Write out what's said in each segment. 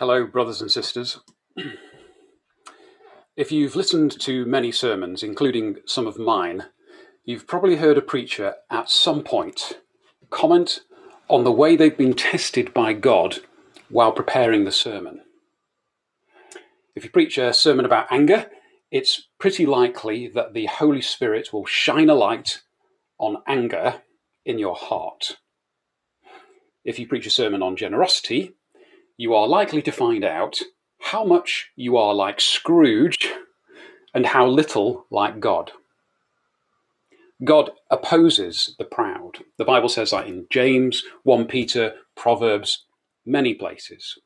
Hello, brothers and sisters. if you've listened to many sermons, including some of mine, you've probably heard a preacher at some point comment on the way they've been tested by God while preparing the sermon. If you preach a sermon about anger, it's pretty likely that the Holy Spirit will shine a light on anger in your heart. If you preach a sermon on generosity, you are likely to find out how much you are like Scrooge and how little like God. God opposes the proud. The Bible says that in James, 1 Peter, Proverbs, many places.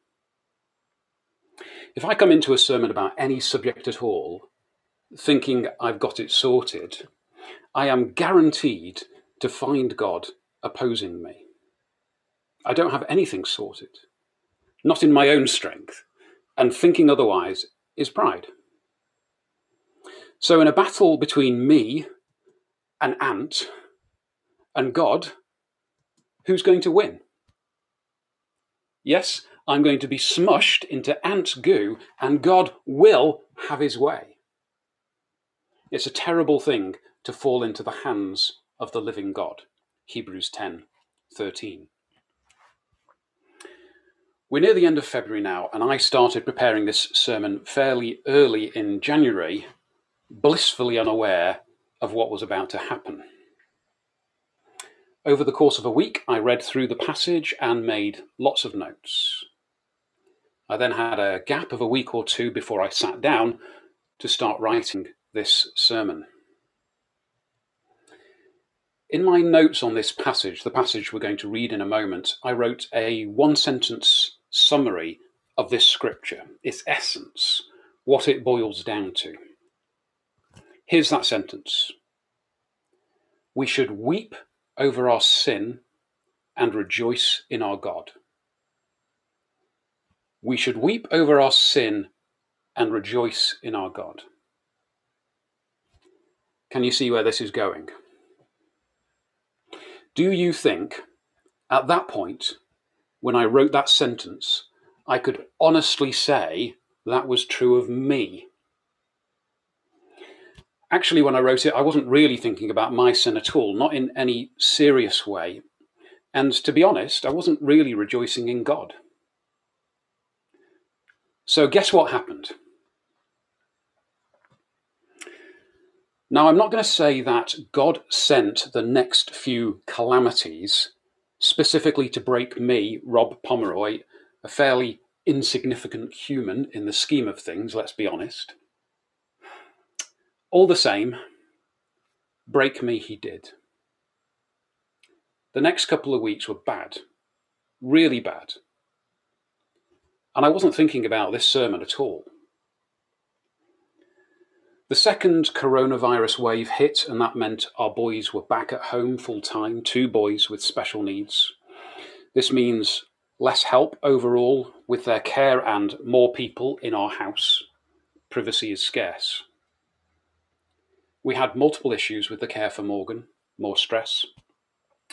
If I come into a sermon about any subject at all, thinking I've got it sorted, I am guaranteed to find God opposing me. I don't have anything sorted not in my own strength, and thinking otherwise is pride. So, in a battle between me, an ant, and God, who's going to win? Yes, I'm going to be smushed into ant goo, and God will have his way. It's a terrible thing to fall into the hands of the living God. Hebrews 10 13. We're near the end of February now, and I started preparing this sermon fairly early in January, blissfully unaware of what was about to happen. Over the course of a week, I read through the passage and made lots of notes. I then had a gap of a week or two before I sat down to start writing this sermon. In my notes on this passage, the passage we're going to read in a moment, I wrote a one sentence summary of this scripture, its essence, what it boils down to. Here's that sentence We should weep over our sin and rejoice in our God. We should weep over our sin and rejoice in our God. Can you see where this is going? Do you think at that point when I wrote that sentence, I could honestly say that was true of me. Actually, when I wrote it, I wasn't really thinking about my sin at all, not in any serious way. And to be honest, I wasn't really rejoicing in God. So, guess what happened? Now, I'm not going to say that God sent the next few calamities specifically to break me, Rob Pomeroy, a fairly insignificant human in the scheme of things, let's be honest. All the same, break me he did. The next couple of weeks were bad, really bad. And I wasn't thinking about this sermon at all. The second coronavirus wave hit, and that meant our boys were back at home full time, two boys with special needs. This means less help overall with their care and more people in our house. Privacy is scarce. We had multiple issues with the care for Morgan, more stress.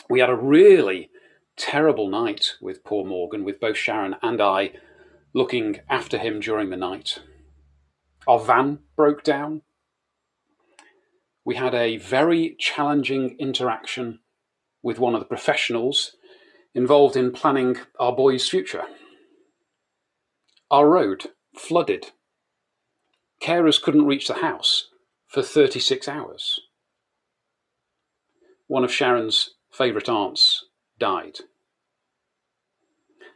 We had a really terrible night with poor Morgan, with both Sharon and I looking after him during the night. Our van broke down we had a very challenging interaction with one of the professionals involved in planning our boy's future. Our road flooded. Carers couldn't reach the house for 36 hours. One of Sharon's favourite aunts died.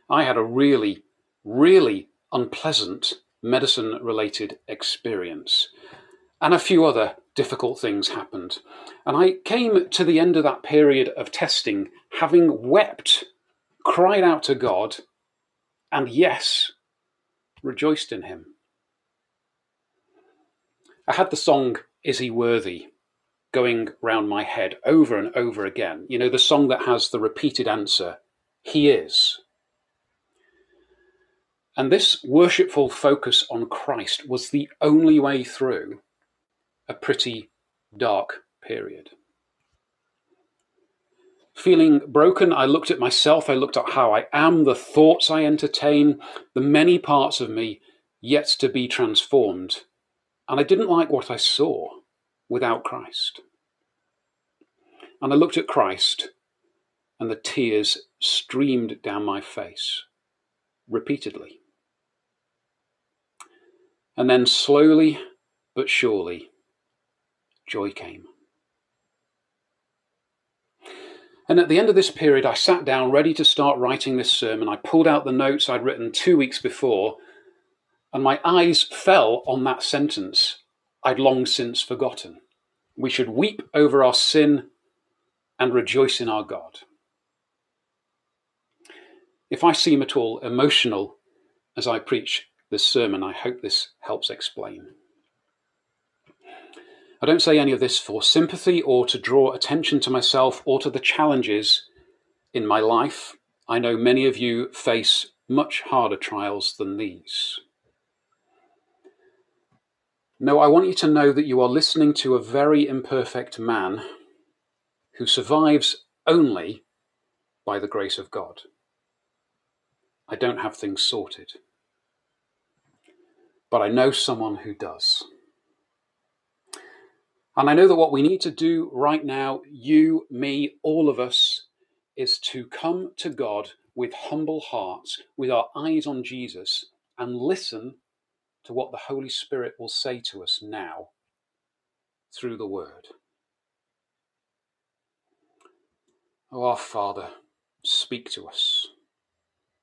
I had a really, really unpleasant medicine related experience and a few other difficult things happened. And I came to the end of that period of testing having wept, cried out to God, and yes, rejoiced in Him. I had the song, Is He Worthy, going round my head over and over again. You know, the song that has the repeated answer, He is. And this worshipful focus on Christ was the only way through a pretty dark period. Feeling broken, I looked at myself, I looked at how I am, the thoughts I entertain, the many parts of me yet to be transformed. And I didn't like what I saw without Christ. And I looked at Christ, and the tears streamed down my face repeatedly. And then slowly but surely, joy came. And at the end of this period, I sat down ready to start writing this sermon. I pulled out the notes I'd written two weeks before, and my eyes fell on that sentence I'd long since forgotten. We should weep over our sin and rejoice in our God. If I seem at all emotional as I preach this sermon, I hope this helps explain. I don't say any of this for sympathy or to draw attention to myself or to the challenges in my life. I know many of you face much harder trials than these. No, I want you to know that you are listening to a very imperfect man who survives only by the grace of God. I don't have things sorted, but I know someone who does. And I know that what we need to do right now, you, me, all of us, is to come to God with humble hearts, with our eyes on Jesus, and listen to what the Holy Spirit will say to us now through the Word. Oh, our Father, speak to us.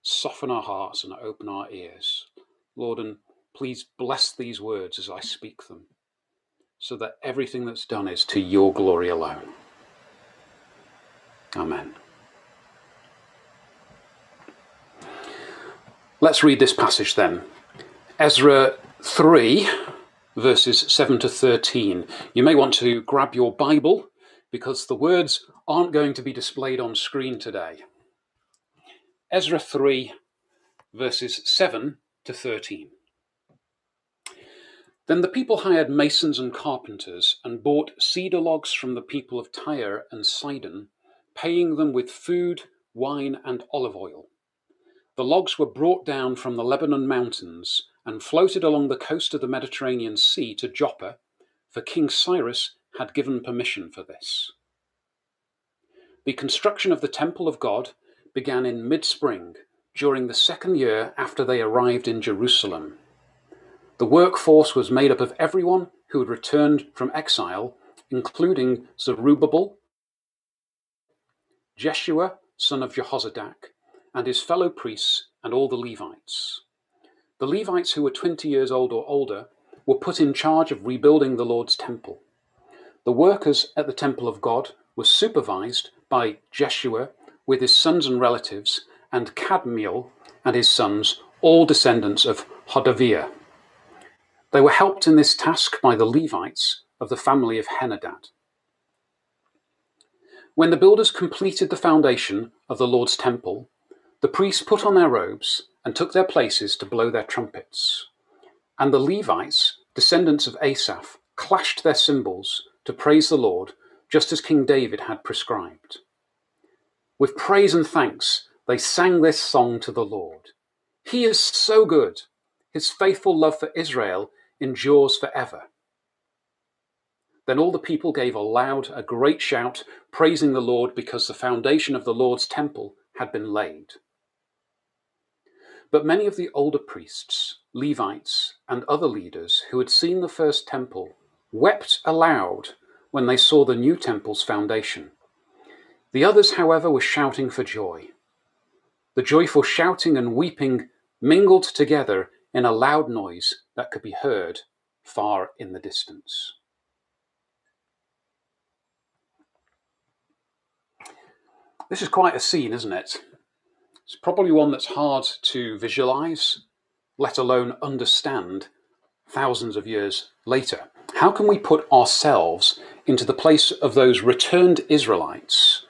Soften our hearts and open our ears. Lord, and please bless these words as I speak them so that everything that's done is to your glory alone. Amen. Let's read this passage then. Ezra 3, verses 7 to 13. You may want to grab your Bible because the words aren't going to be displayed on screen today. Ezra 3, verses 7 to 13. Then the people hired masons and carpenters and bought cedar logs from the people of Tyre and Sidon, paying them with food, wine, and olive oil. The logs were brought down from the Lebanon mountains and floated along the coast of the Mediterranean Sea to Joppa, for King Cyrus had given permission for this. The construction of the temple of God began in mid spring during the second year after they arrived in Jerusalem the workforce was made up of everyone who had returned from exile, including Zerubbabel, Jeshua, son of Jehozadak, and his fellow priests and all the Levites. The Levites who were 20 years old or older were put in charge of rebuilding the Lord's temple. The workers at the temple of God were supervised by Jeshua with his sons and relatives, and Kadmiel and his sons, all descendants of Hodaviah. They were helped in this task by the Levites of the family of Henadad. When the builders completed the foundation of the Lord's temple, the priests put on their robes and took their places to blow their trumpets. And the Levites, descendants of Asaph, clashed their cymbals to praise the Lord, just as King David had prescribed. With praise and thanks, they sang this song to the Lord He is so good! His faithful love for Israel endures forever. Then all the people gave a loud, a great shout, praising the Lord because the foundation of the Lord's temple had been laid. But many of the older priests, Levites, and other leaders who had seen the first temple wept aloud when they saw the new temple's foundation. The others, however, were shouting for joy. The joyful shouting and weeping mingled together in a loud noise that could be heard far in the distance. This is quite a scene, isn't it? It's probably one that's hard to visualize, let alone understand thousands of years later. How can we put ourselves into the place of those returned Israelites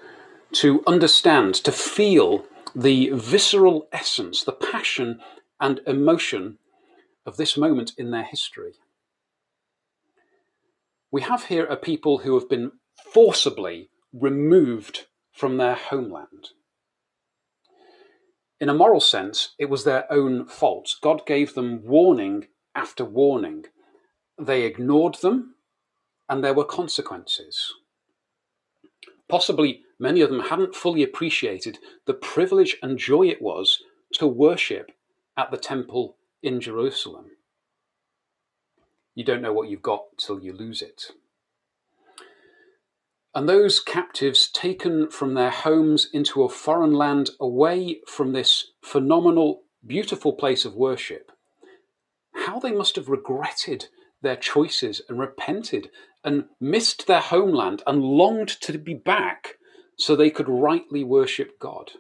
to understand, to feel the visceral essence, the passion and emotion of this moment in their history. We have here a people who have been forcibly removed from their homeland. In a moral sense, it was their own fault. God gave them warning after warning. They ignored them, and there were consequences. Possibly many of them hadn't fully appreciated the privilege and joy it was to worship at the temple in Jerusalem. You don't know what you've got till you lose it. And those captives taken from their homes into a foreign land away from this phenomenal, beautiful place of worship, how they must have regretted their choices and repented and missed their homeland and longed to be back so they could rightly worship God.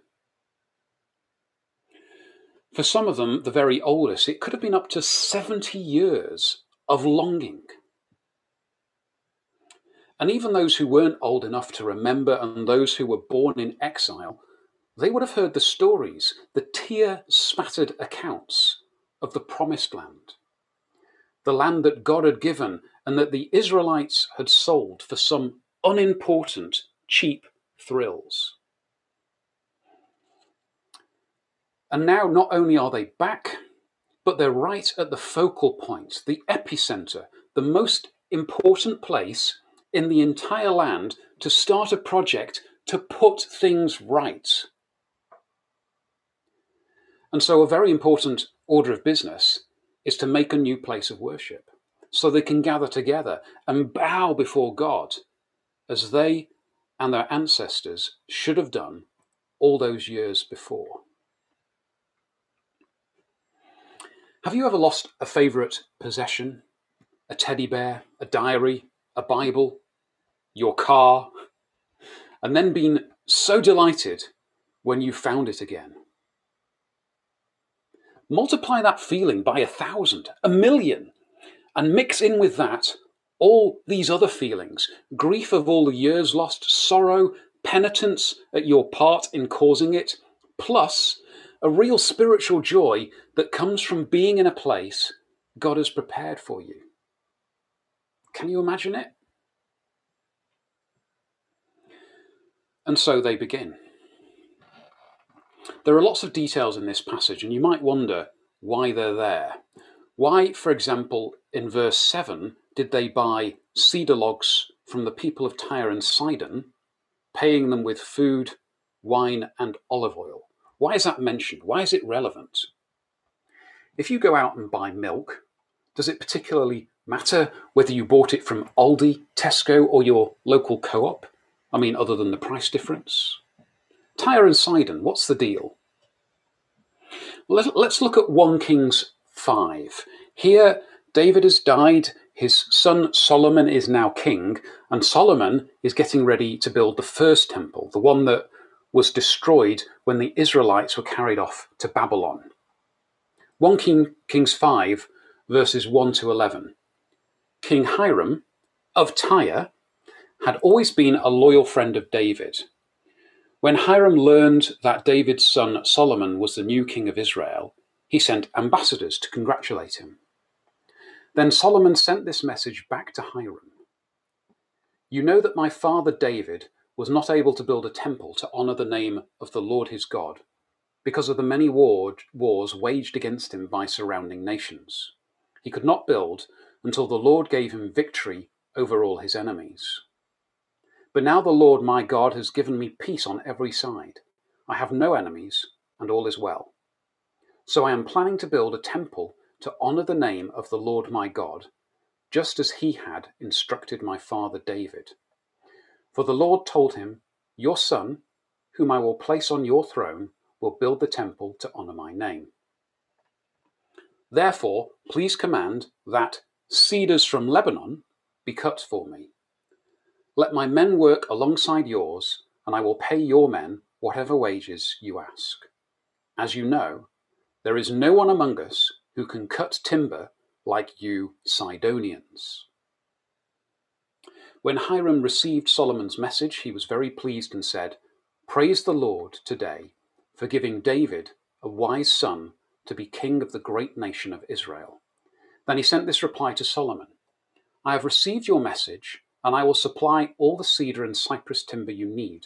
For some of them, the very oldest, it could have been up to 70 years of longing. And even those who weren't old enough to remember and those who were born in exile, they would have heard the stories, the tear spattered accounts of the promised land, the land that God had given and that the Israelites had sold for some unimportant, cheap thrills. And now, not only are they back, but they're right at the focal point, the epicenter, the most important place in the entire land to start a project to put things right. And so, a very important order of business is to make a new place of worship so they can gather together and bow before God as they and their ancestors should have done all those years before. Have you ever lost a favourite possession? A teddy bear, a diary, a Bible, your car, and then been so delighted when you found it again. Multiply that feeling by a thousand, a million, and mix in with that all these other feelings. Grief of all the years lost, sorrow, penitence at your part in causing it, plus a real spiritual joy that comes from being in a place God has prepared for you. Can you imagine it? And so they begin. There are lots of details in this passage, and you might wonder why they're there. Why, for example, in verse 7, did they buy cedar logs from the people of Tyre and Sidon, paying them with food, wine, and olive oil? Why is that mentioned? Why is it relevant? If you go out and buy milk, does it particularly matter whether you bought it from Aldi, Tesco, or your local co op? I mean, other than the price difference. Tyre and Sidon, what's the deal? Let, us look at 1 Kings 5. Here, David has died, his son Solomon is now king, and Solomon is getting ready to build the first temple, the one that was destroyed when the Israelites were carried off to Babylon. 1 King, Kings 5, verses 1 to 11. King Hiram of Tyre had always been a loyal friend of David. When Hiram learned that David's son Solomon was the new king of Israel, he sent ambassadors to congratulate him. Then Solomon sent this message back to Hiram You know that my father David was not able to build a temple to honor the name of the Lord his God because of the many war, wars waged against him by surrounding nations. He could not build until the Lord gave him victory over all his enemies. But now the Lord my God has given me peace on every side. I have no enemies, and all is well. So I am planning to build a temple to honor the name of the Lord my God, just as he had instructed my father David. For the Lord told him, Your son, whom I will place on your throne, will build the temple to honor my name. Therefore, please command that cedars from Lebanon be cut for me let my men work alongside yours, and I will pay your men whatever wages you ask. As you know, there is no one among us who can cut timber like you Sidonians. When Hiram received Solomon's message, he was very pleased and said, Praise the Lord today for giving David a wise son to be king of the great nation of Israel. Then he sent this reply to Solomon I have received your message and I will supply all the cedar and cypress timber you need.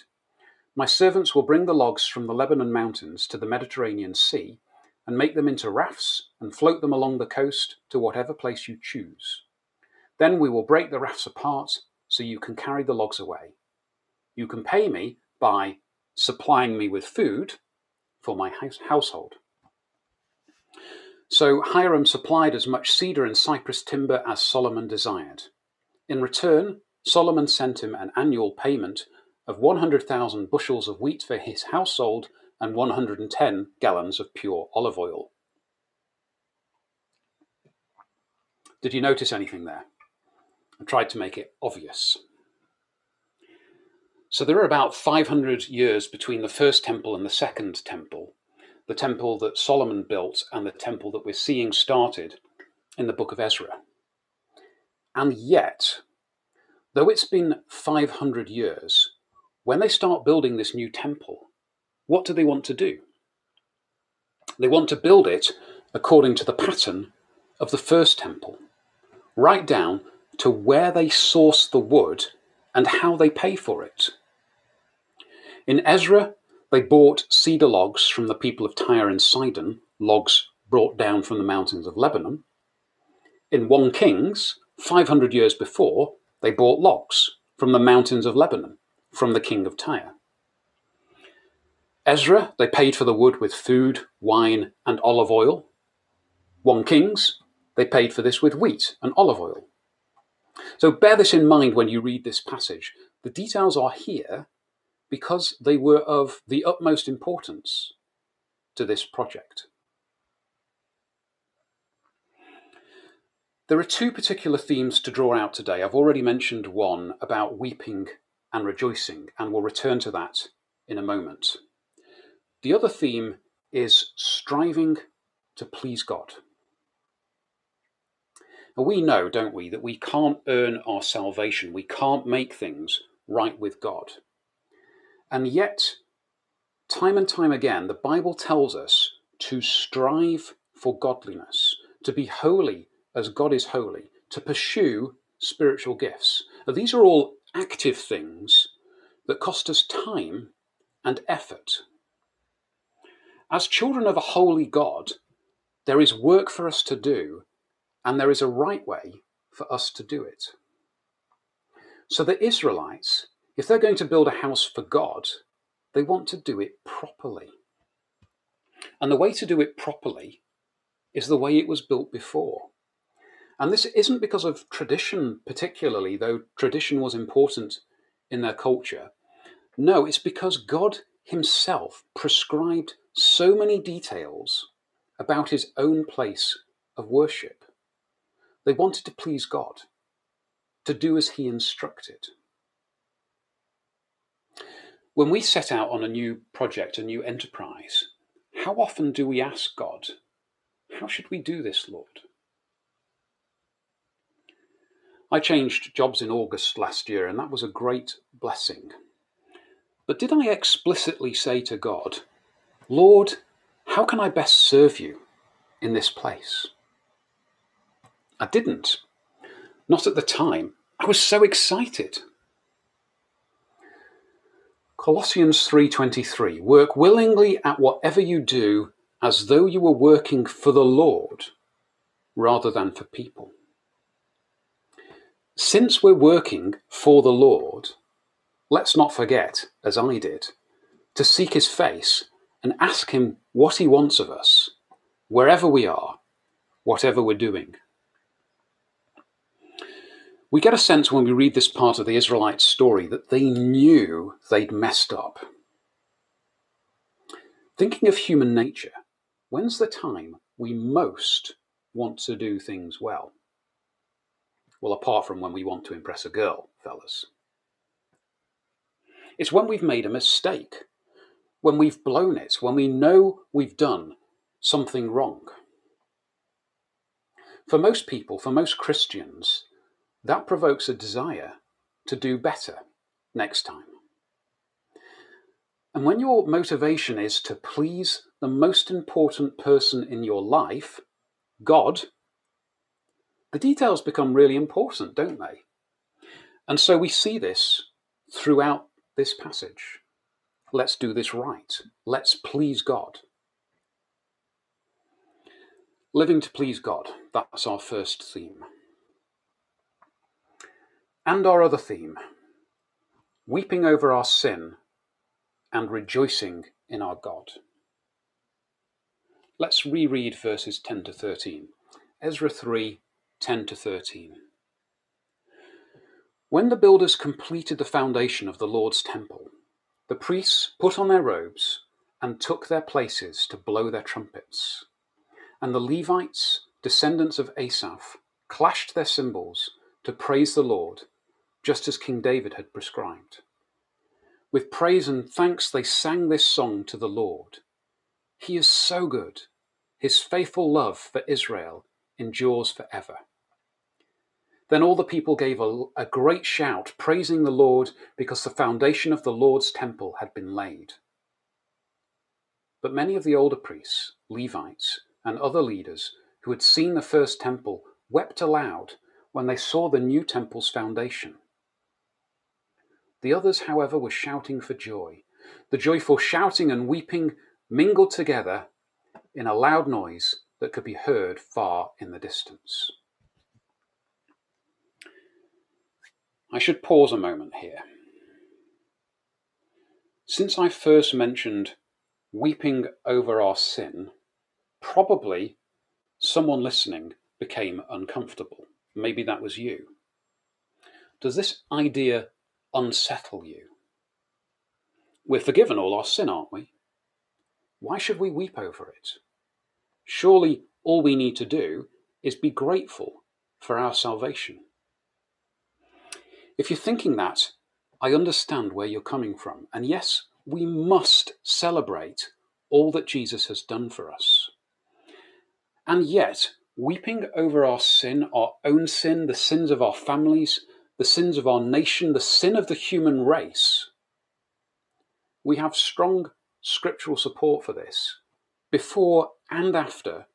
My servants will bring the logs from the Lebanon mountains to the Mediterranean Sea and make them into rafts and float them along the coast to whatever place you choose. Then we will break the rafts apart so you can carry the logs away. You can pay me by supplying me with food for my house- household. So Hiram supplied as much cedar and cypress timber as Solomon desired. In return, Solomon sent him an annual payment of 100,000 bushels of wheat for his household and 110 gallons of pure olive oil. Did you notice anything there? I tried to make it obvious. So there are about 500 years between the first temple and the second temple, the temple that Solomon built and the temple that we're seeing started in the book of Ezra. And yet, though it's been 500 years, when they start building this new temple, what do they want to do? They want to build it according to the pattern of the first temple, right down to where they source the wood and how they pay for it. In Ezra, they bought cedar logs from the people of Tyre and Sidon, logs brought down from the mountains of Lebanon. In 1 Kings, 500 years before, they bought logs from the mountains of Lebanon from the king of Tyre. Ezra, they paid for the wood with food, wine, and olive oil. 1 Kings, they paid for this with wheat and olive oil. So bear this in mind when you read this passage. The details are here because they were of the utmost importance to this project. There are two particular themes to draw out today. I've already mentioned one about weeping and rejoicing, and we'll return to that in a moment. The other theme is striving to please God. And we know, don't we, that we can't earn our salvation. We can't make things right with God. And yet, time and time again, the Bible tells us to strive for godliness, to be holy as God is holy, to pursue spiritual gifts. Now, these are all active things that cost us time and effort. As children of a holy God, there is work for us to do, and there is a right way for us to do it. So the Israelites, if they're going to build a house for God, they want to do it properly. And the way to do it properly is the way it was built before. And this isn't because of tradition, particularly, though tradition was important in their culture. No, it's because God Himself prescribed so many details about His own place of worship. They wanted to please God, to do as He instructed. When we set out on a new project, a new enterprise, how often do we ask God, How should we do this, Lord? I changed jobs in August last year, and that was a great blessing. But did I explicitly say to God, Lord, how can I best serve you in this place? I didn't. Not at the time. I was so excited. Colossians 3:23 Work willingly at whatever you do as though you were working for the Lord rather than for people. Since we're working for the Lord, let's not forget, as I did, to seek his face and ask him what he wants of us, wherever we are, whatever we're doing. We get a sense when we read this part of the Israelite story that they knew they'd messed up. Thinking of human nature, when's the time we most want to do things well? Well, apart from when we want to impress a girl, fellas. It's when we've made a mistake, when we've blown it, when we know we've done something wrong. For most people, for most Christians, that provokes a desire to do better next time. And when your motivation is to please the most important person in your life, God, the details become really important, don't they? And so we see this throughout this passage. Let's do this right. Let's please God. Living to please God, that's our first theme. And our other theme, weeping over our sin and rejoicing in our God. Let's reread verses 10 to 13. Ezra 3 10 to 13. When the builders completed the foundation of the Lord's temple, the priests put on their robes and took their places to blow their trumpets. And the Levites, descendants of Asaph, clashed their cymbals to praise the Lord, just as King David had prescribed. With praise and thanks they sang this song to the Lord. He is so good. His faithful love for Israel endures forever. Then all the people gave a, a, great shout, praising the Lord, because the foundation of the Lord's temple had been laid. But many of the older priests, Levites, and other leaders who had seen the first temple wept aloud when they saw the new temple's foundation. The others, however, were shouting for joy. The joyful shouting and weeping mingled together in a loud noise that could be heard far in the distance. I should pause a moment here. Since I first mentioned weeping over our sin, probably someone listening became uncomfortable. Maybe that was you. Does this idea unsettle you? We're forgiven all our sin, aren't we? Why should we weep over it? Surely all we need to do is be grateful for our salvation. If you're thinking that, I understand where you're coming from. And yes, we must celebrate all that Jesus has done for us. And yet, weeping over our sin, our own sin, the sins of our families, the sins of our nation, the sin of the human race, we have strong scriptural support for this before and after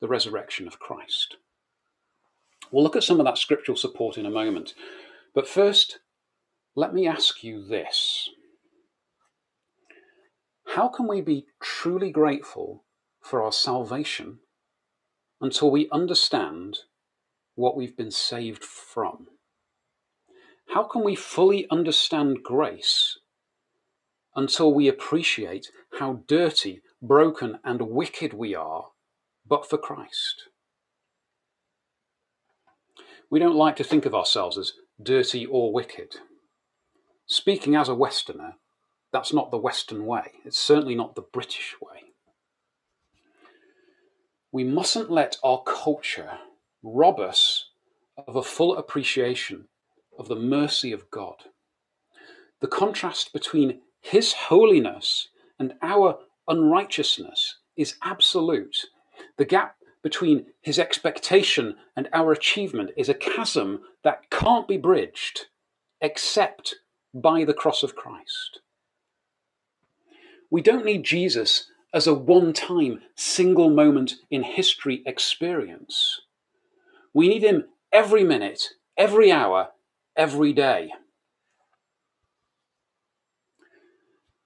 the resurrection of Christ. We'll look at some of that scriptural support in a moment. But first, let me ask you this How can we be truly grateful for our salvation until we understand what we've been saved from? How can we fully understand grace until we appreciate how dirty, broken, and wicked we are, but for Christ? We don't like to think of ourselves as dirty or wicked. Speaking as a Westerner, that's not the Western way. It's certainly not the British way we mustn't let our culture rob us of a full appreciation of the mercy of God. The contrast between His holiness and our unrighteousness is absolute. The gap between His expectation and our achievement is a chasm that can't be bridged except by the cross of Christ. We don't need Jesus as a one time, single moment in history experience. We need Him every minute, every hour, every day.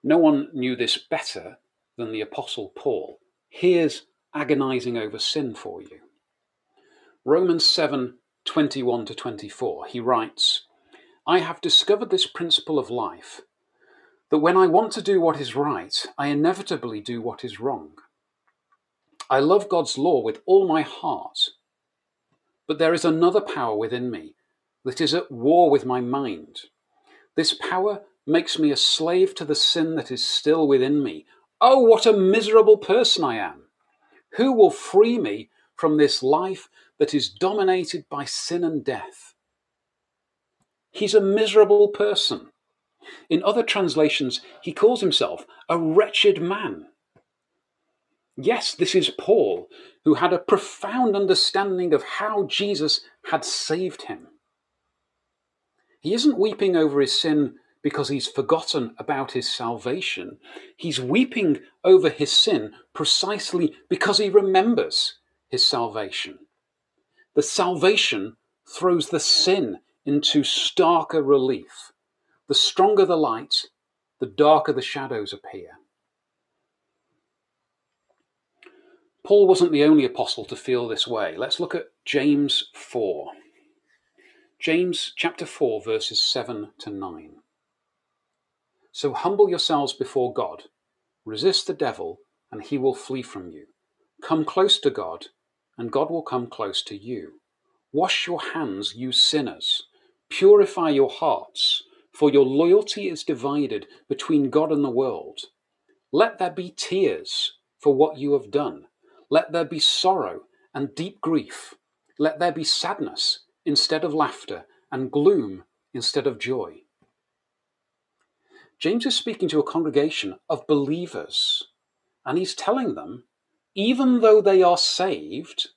No one knew this better than the Apostle Paul. Here's agonizing over sin for you. Romans 7 21 to 24, he writes, I have discovered this principle of life that when I want to do what is right, I inevitably do what is wrong. I love God's law with all my heart, but there is another power within me that is at war with my mind. This power makes me a slave to the sin that is still within me. Oh, what a miserable person I am! Who will free me from this life that is dominated by sin and death? He's a miserable person. In other translations, he calls himself a wretched man. Yes, this is Paul, who had a profound understanding of how Jesus had saved him. He isn't weeping over his sin because he's forgotten about his salvation. He's weeping over his sin precisely because he remembers his salvation. The salvation throws the sin into starker relief. The stronger the light, the darker the shadows appear. Paul wasn't the only apostle to feel this way. Let's look at James 4. James chapter 4, verses 7 to 9. So humble yourselves before God, resist the devil, and he will flee from you. Come close to God, and God will come close to you. Wash your hands, you sinners. Purify your hearts, for your loyalty is divided between God and the world. Let there be tears for what you have done. Let there be sorrow and deep grief. Let there be sadness instead of laughter and gloom instead of joy. James is speaking to a congregation of believers, and he's telling them, even though they are saved,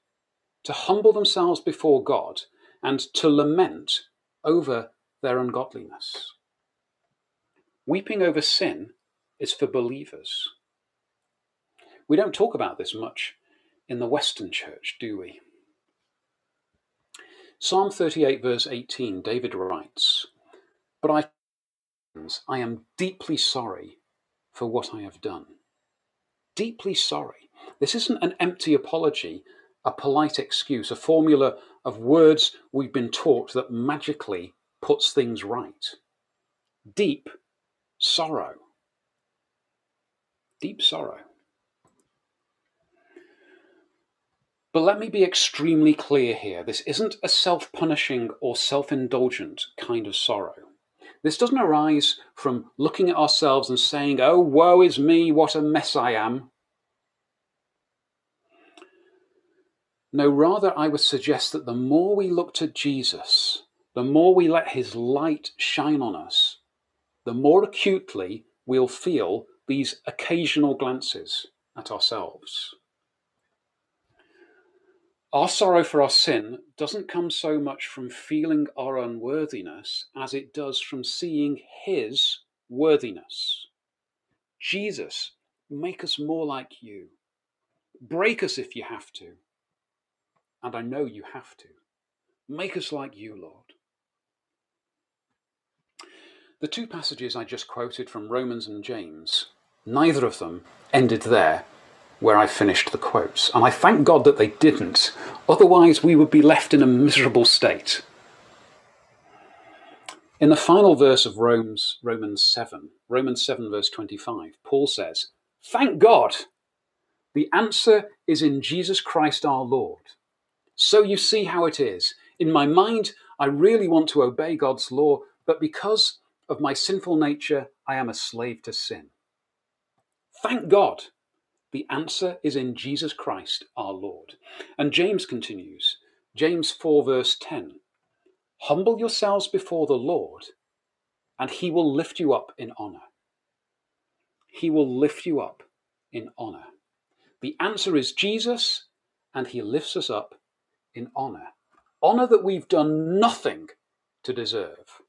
to humble themselves before God and to lament over their ungodliness. Weeping over sin is for believers. We don't talk about this much in the Western church, do we? Psalm 38, verse 18, David writes, But I I am deeply sorry for what I have done. Deeply sorry. This isn't an empty apology, a polite excuse, a formula of words we've been taught that magically puts things right. Deep sorrow. Deep sorrow. But let me be extremely clear here this isn't a self punishing or self indulgent kind of sorrow. This doesn't arise from looking at ourselves and saying, Oh, woe is me, what a mess I am. No, rather, I would suggest that the more we look to Jesus, the more we let his light shine on us, the more acutely we'll feel these occasional glances at ourselves. Our sorrow for our sin doesn't come so much from feeling our unworthiness as it does from seeing His worthiness. Jesus, make us more like you. Break us if you have to. And I know you have to. Make us like you, Lord. The two passages I just quoted from Romans and James, neither of them ended there where I finished the quotes. And I thank God that they didn't, otherwise, we would be left in a miserable state. In the final verse of Romans, Romans 7, Romans 7, verse 25, Paul says, Thank God! The answer is in Jesus Christ our Lord. So you see how it is. In my mind, I really want to obey God's law, but because of my sinful nature, I am a slave to sin. Thank God the answer is in Jesus Christ our Lord. And James continues, James 4, verse 10 Humble yourselves before the Lord, and he will lift you up in honor. He will lift you up in honor. The answer is Jesus, and he lifts us up in honor. Honor that we've done nothing to deserve.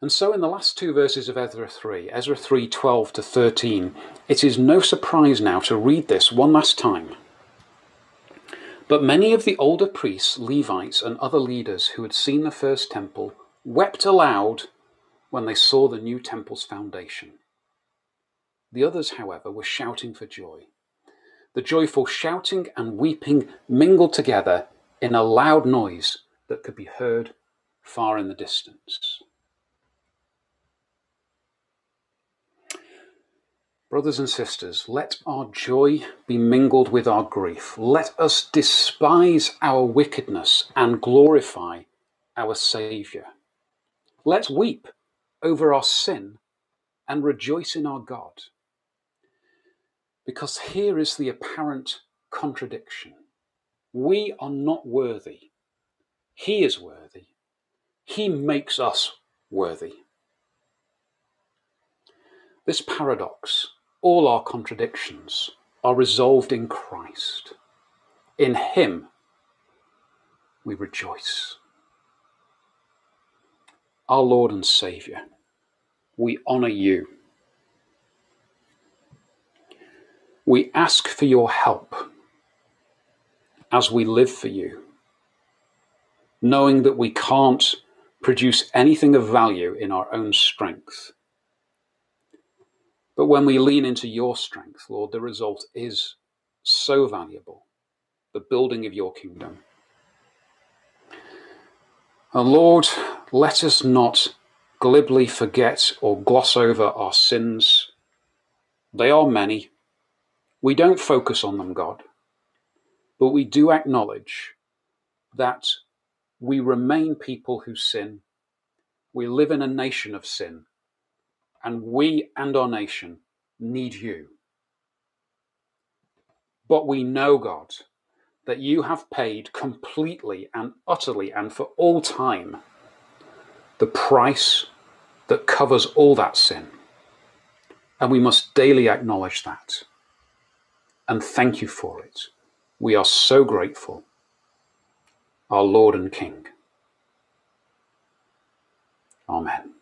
And so in the last two verses of Ezra 3, Ezra 3 12 to 13, it is no surprise now to read this one last time. But many of the older priests, Levites, and other leaders who had seen the first temple wept aloud when they saw the new temple's foundation. The others, however, were shouting for joy. The joyful shouting and weeping mingled together in a loud noise that could be heard far in the distance. Brothers and sisters, let our joy be mingled with our grief. Let us despise our wickedness and glorify our Saviour. Let's weep over our sin and rejoice in our God. Because here is the apparent contradiction we are not worthy, He is worthy, He makes us worthy. This paradox all our contradictions are resolved in Christ. In Him we rejoice. Our Lord and Saviour, we honour you. We ask for your help as we live for you, knowing that we can't produce anything of value in our own strength. But when we lean into your strength, Lord, the result is so valuable the building of your kingdom. And Lord, let us not glibly forget or gloss over our sins. They are many. We don't focus on them, God, but we do acknowledge that we remain people who sin. We live in a nation of sin, and we and our nation need you. But we know, God, that you have paid completely and utterly and for all time the price that covers all that sin. And we must daily acknowledge that. And thank you for it. We are so grateful. Our Lord and King. Amen.